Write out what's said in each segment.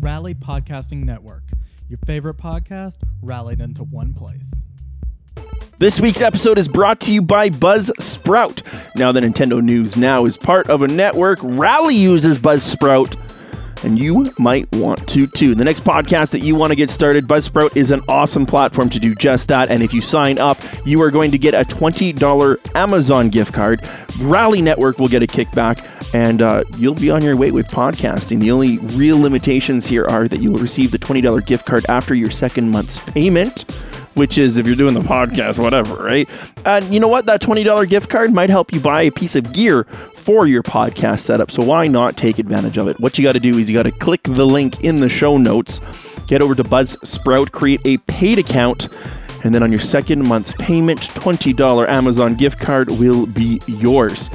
Rally Podcasting Network. Your favorite podcast rallied into one place. This week's episode is brought to you by Buzzsprout. Now that Nintendo News Now is part of a network, Rally uses Buzzsprout and you might want to too. The next podcast that you want to get started, Buzzsprout is an awesome platform to do just that. And if you sign up, you are going to get a $20 Amazon gift card. Rally Network will get a kickback, and uh, you'll be on your way with podcasting. The only real limitations here are that you will receive the $20 gift card after your second month's payment which is if you're doing the podcast, whatever, right? And you know what? That $20 gift card might help you buy a piece of gear for your podcast setup. So why not take advantage of it? What you got to do is you got to click the link in the show notes, get over to Buzzsprout, create a paid account, and then on your second month's payment, $20 Amazon gift card will be yours.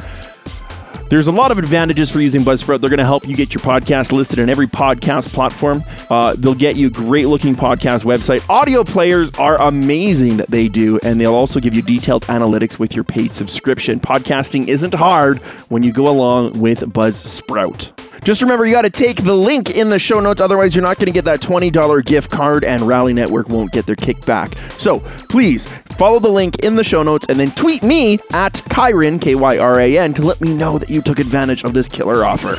There's a lot of advantages for using Buzzsprout. They're going to help you get your podcast listed in every podcast platform. Uh, they'll get you a great looking podcast website. Audio players are amazing that they do, and they'll also give you detailed analytics with your paid subscription. Podcasting isn't hard when you go along with Buzzsprout. Just remember, you got to take the link in the show notes. Otherwise, you're not going to get that $20 gift card, and Rally Network won't get their kickback. So please follow the link in the show notes and then tweet me at Kyran, K Y R A N, to let me know that you took advantage of this killer offer.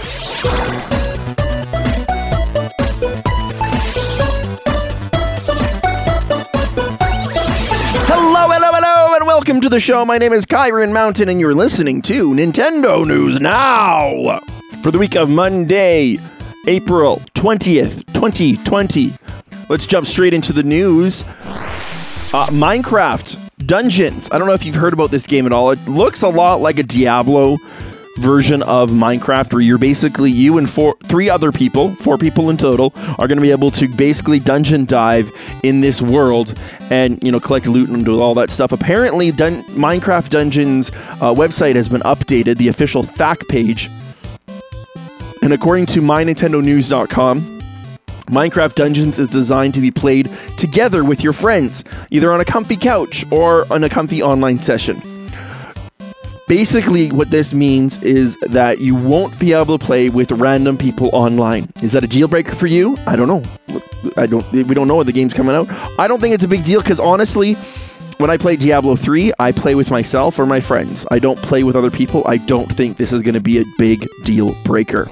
Welcome to the show. My name is Kyran Mountain, and you're listening to Nintendo News Now for the week of Monday, April 20th, 2020. Let's jump straight into the news. Uh, Minecraft Dungeons. I don't know if you've heard about this game at all. It looks a lot like a Diablo version of Minecraft where you're basically you and four three other people, four people in total, are going to be able to basically dungeon dive in this world and you know collect loot and do all that stuff. Apparently, Dun- Minecraft Dungeons uh, website has been updated, the official FAQ page, and according to MyNintendoNews.com. Minecraft Dungeons is designed to be played together with your friends, either on a comfy couch or on a comfy online session. Basically, what this means is that you won't be able to play with random people online. Is that a deal breaker for you? I don't know. I don't. We don't know when the game's coming out. I don't think it's a big deal because honestly, when I play Diablo 3, I play with myself or my friends. I don't play with other people. I don't think this is going to be a big deal breaker.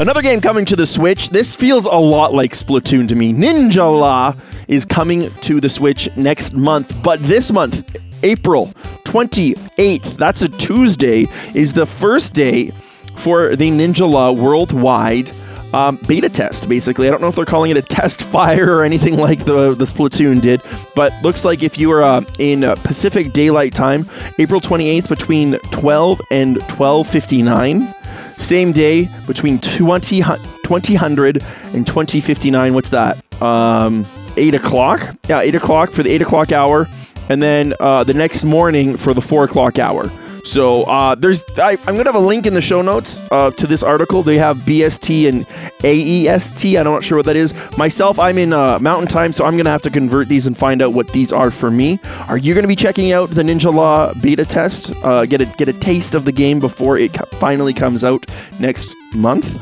Another game coming to the Switch. This feels a lot like Splatoon to me. Ninjala is coming to the Switch next month, but this month, April 28th, that's a Tuesday, is the first day for the Ninjala worldwide um, beta test, basically. I don't know if they're calling it a test fire or anything like the, the Splatoon did, but looks like if you are uh, in uh, Pacific Daylight Time, April 28th between 12 and 1259, same day between 20, 2000 and 2059. What's that? Um, 8 o'clock? Yeah, 8 o'clock for the 8 o'clock hour. And then uh, the next morning for the 4 o'clock hour. So uh, there's I, am gonna have a link in the show notes uh, to this article. They have BST and AEST. I'm not sure what that is. Myself, I'm in uh, Mountain Time, so I'm gonna have to convert these and find out what these are for me. Are you gonna be checking out the Ninjala beta test? Uh, get a get a taste of the game before it finally comes out next month.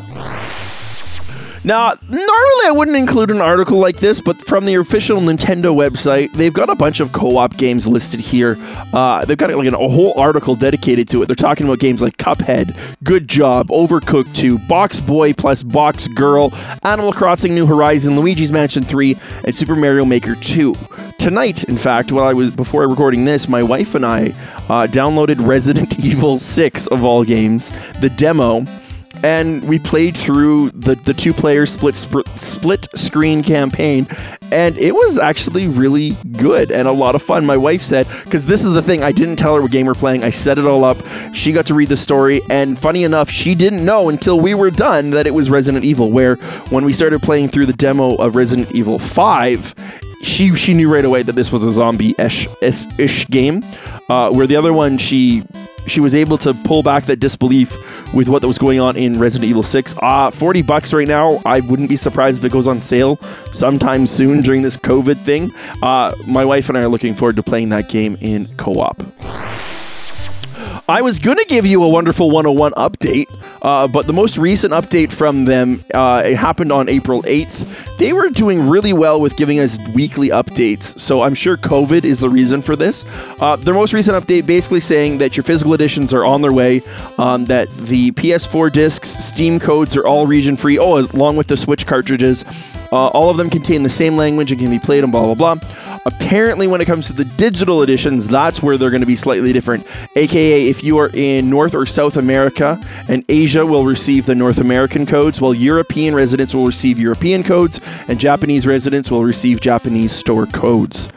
Now, normally I wouldn't include an article like this, but from the official Nintendo website, they've got a bunch of co-op games listed here. Uh, they've got like an, a whole article dedicated to it. They're talking about games like Cuphead, Good Job, Overcooked 2, Box Boy plus Box Girl, Animal Crossing New Horizon, Luigi's Mansion 3, and Super Mario Maker 2. Tonight, in fact, while I was before recording this, my wife and I uh, downloaded Resident Evil 6 of all games, the demo and we played through the, the two player split sp- split screen campaign and it was actually really good and a lot of fun. My wife said because this is the thing i didn't tell her what game we're playing i set it all up she got to read the story and funny enough she didn't know until we were done that it was resident evil where when we started playing through the demo of resident evil 5 she she knew right away that this was a zombie ish game uh, where the other one she she was able to pull back that disbelief with what was going on in Resident Evil 6. Uh, 40 bucks right now. I wouldn't be surprised if it goes on sale sometime soon during this COVID thing. Uh, my wife and I are looking forward to playing that game in co op. I was going to give you a wonderful 101 update, uh, but the most recent update from them uh, it happened on April 8th. They were doing really well with giving us weekly updates, so I'm sure COVID is the reason for this. Uh, their most recent update basically saying that your physical editions are on their way, um, that the PS4 discs, Steam codes are all region free, oh, along with the Switch cartridges. Uh, all of them contain the same language and can be played on blah, blah, blah. Apparently, when it comes to the digital editions, that's where they're going to be slightly different. AKA, if you are in North or South America and Asia will receive the North American codes, while European residents will receive European codes, and Japanese residents will receive Japanese store codes.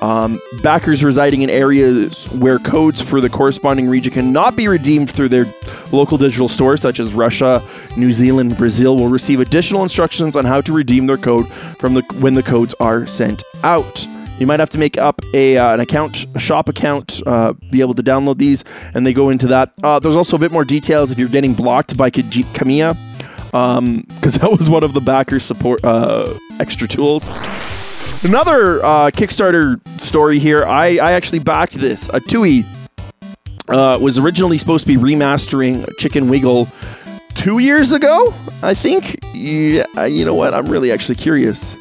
Um, backers residing in areas where codes for the corresponding region cannot be redeemed through their local digital stores, such as Russia, New Zealand, Brazil, will receive additional instructions on how to redeem their code from the when the codes are sent out. You might have to make up a uh, an account, a shop account, uh, be able to download these, and they go into that. Uh, there's also a bit more details if you're getting blocked by Kamiya, because um, that was one of the backers support uh, extra tools. Another uh, Kickstarter story here. I, I actually backed this. Atooi was originally supposed to be remastering Chicken Wiggle two years ago, I think. Yeah, you know what? I'm really actually curious.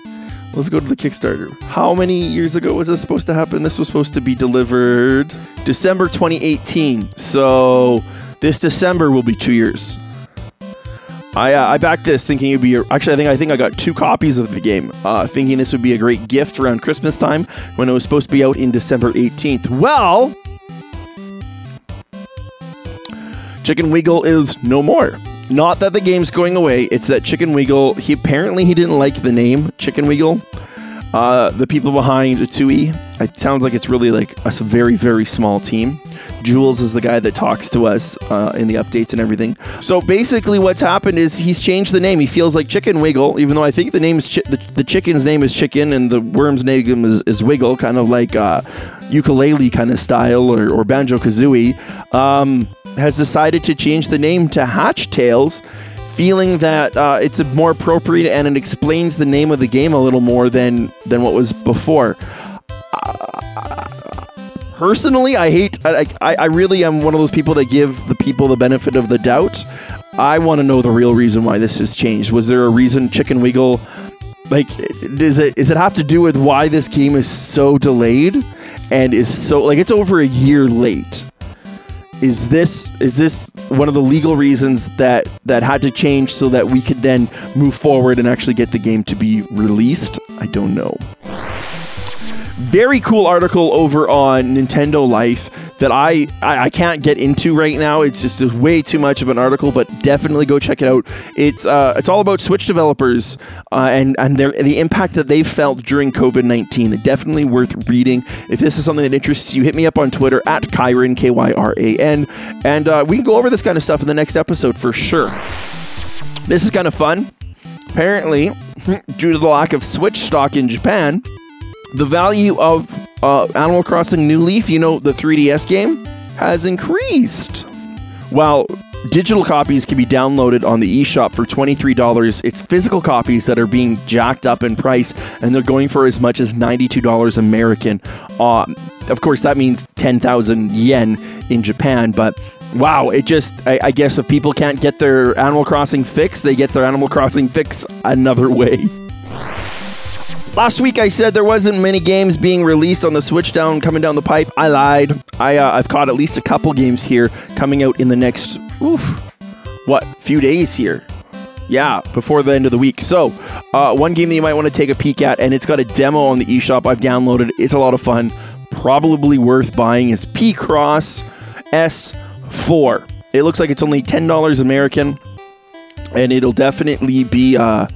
Let's go to the Kickstarter. How many years ago was this supposed to happen? This was supposed to be delivered December 2018. So this December will be two years. I uh, I backed this thinking it'd be a, actually I think I think I got two copies of the game, uh, thinking this would be a great gift around Christmas time when it was supposed to be out in December 18th. Well, Chicken Wiggle is no more. Not that the game's going away. It's that Chicken Wiggle. He apparently he didn't like the name Chicken Wiggle. Uh, the people behind Tui. It sounds like it's really like a very very small team. Jools is the guy that talks to us uh, in the updates and everything. So basically, what's happened is he's changed the name. He feels like Chicken Wiggle, even though I think the name is chi- the, the chicken's name is Chicken and the worm's name is, is Wiggle, kind of like uh, Yooka-Laylee kind of style or, or banjo kazooie. Um, has decided to change the name to Hatch Tales, feeling that uh, it's more appropriate and it explains the name of the game a little more than than what was before. Uh, personally, I hate. I, I, I really am one of those people that give the people the benefit of the doubt. I want to know the real reason why this has changed. Was there a reason Chicken Wiggle? Like, does it does it have to do with why this game is so delayed and is so like it's over a year late? is this is this one of the legal reasons that that had to change so that we could then move forward and actually get the game to be released? I don't know. Very cool article over on Nintendo Life that I, I, I can't get into right now. It's just way too much of an article, but definitely go check it out. It's uh, it's all about Switch developers uh, and and their the impact that they've felt during COVID nineteen. Definitely worth reading. If this is something that interests you, hit me up on Twitter at Kyran K Y R A N, and uh, we can go over this kind of stuff in the next episode for sure. This is kind of fun. Apparently, due to the lack of Switch stock in Japan, the value of uh, Animal Crossing New Leaf, you know, the 3DS game, has increased. While digital copies can be downloaded on the eShop for $23, it's physical copies that are being jacked up in price, and they're going for as much as $92 American. Uh, of course, that means 10,000 yen in Japan, but wow, it just, I, I guess if people can't get their Animal Crossing fix, they get their Animal Crossing fix another way. Last week I said there wasn't many games being released on the Switch down coming down the pipe. I lied. I uh, I've caught at least a couple games here coming out in the next oof, what few days here. Yeah, before the end of the week. So, uh, one game that you might want to take a peek at, and it's got a demo on the eShop. I've downloaded. It's a lot of fun. Probably worth buying is Picross S4. It looks like it's only ten dollars American, and it'll definitely be. Uh,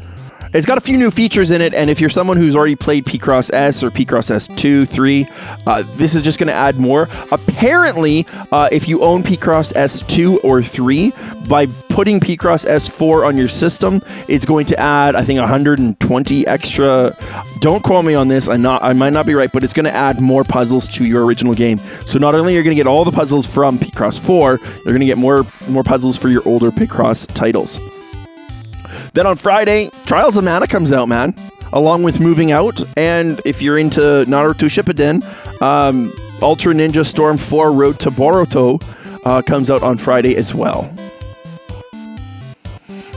it's got a few new features in it, and if you're someone who's already played Picross S or Picross S2, 3, uh, this is just going to add more. Apparently, uh, if you own Picross S2 or 3, by putting Picross S4 on your system, it's going to add, I think, 120 extra. Don't quote me on this. I not, I might not be right, but it's going to add more puzzles to your original game. So not only are you going to get all the puzzles from Picross 4, you're going to get more more puzzles for your older Picross titles. Then on Friday, Trials of Mana comes out, man, along with Moving Out. And if you're into Naruto Shippuden, um, Ultra Ninja Storm 4 Road to Boruto uh, comes out on Friday as well.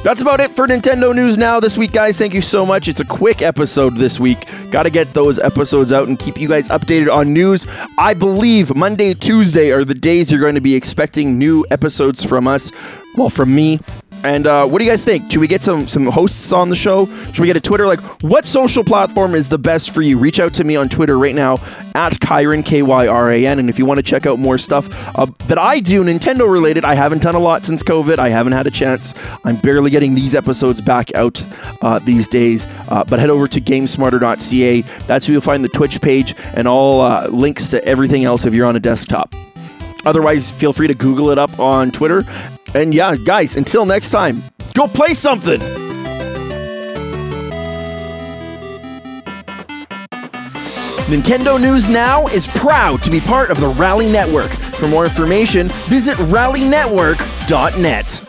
That's about it for Nintendo News Now this week, guys. Thank you so much. It's a quick episode this week. Got to get those episodes out and keep you guys updated on news. I believe Monday, Tuesday are the days you're going to be expecting new episodes from us. Well, from me. And uh, what do you guys think? Should we get some some hosts on the show? Should we get a Twitter? Like, what social platform is the best for you? Reach out to me on Twitter right now at Kyran K Y R A N. And if you want to check out more stuff uh, that I do Nintendo related, I haven't done a lot since COVID. I haven't had a chance. I'm barely getting these episodes back out uh, these days. Uh, but head over to GameSmarter.ca. That's where you'll find the Twitch page and all uh, links to everything else if you're on a desktop. Otherwise, feel free to Google it up on Twitter. And yeah, guys, until next time, go play something. Nintendo News Now is proud to be part of the Rally Network. For more information, visit rallynetwork.net.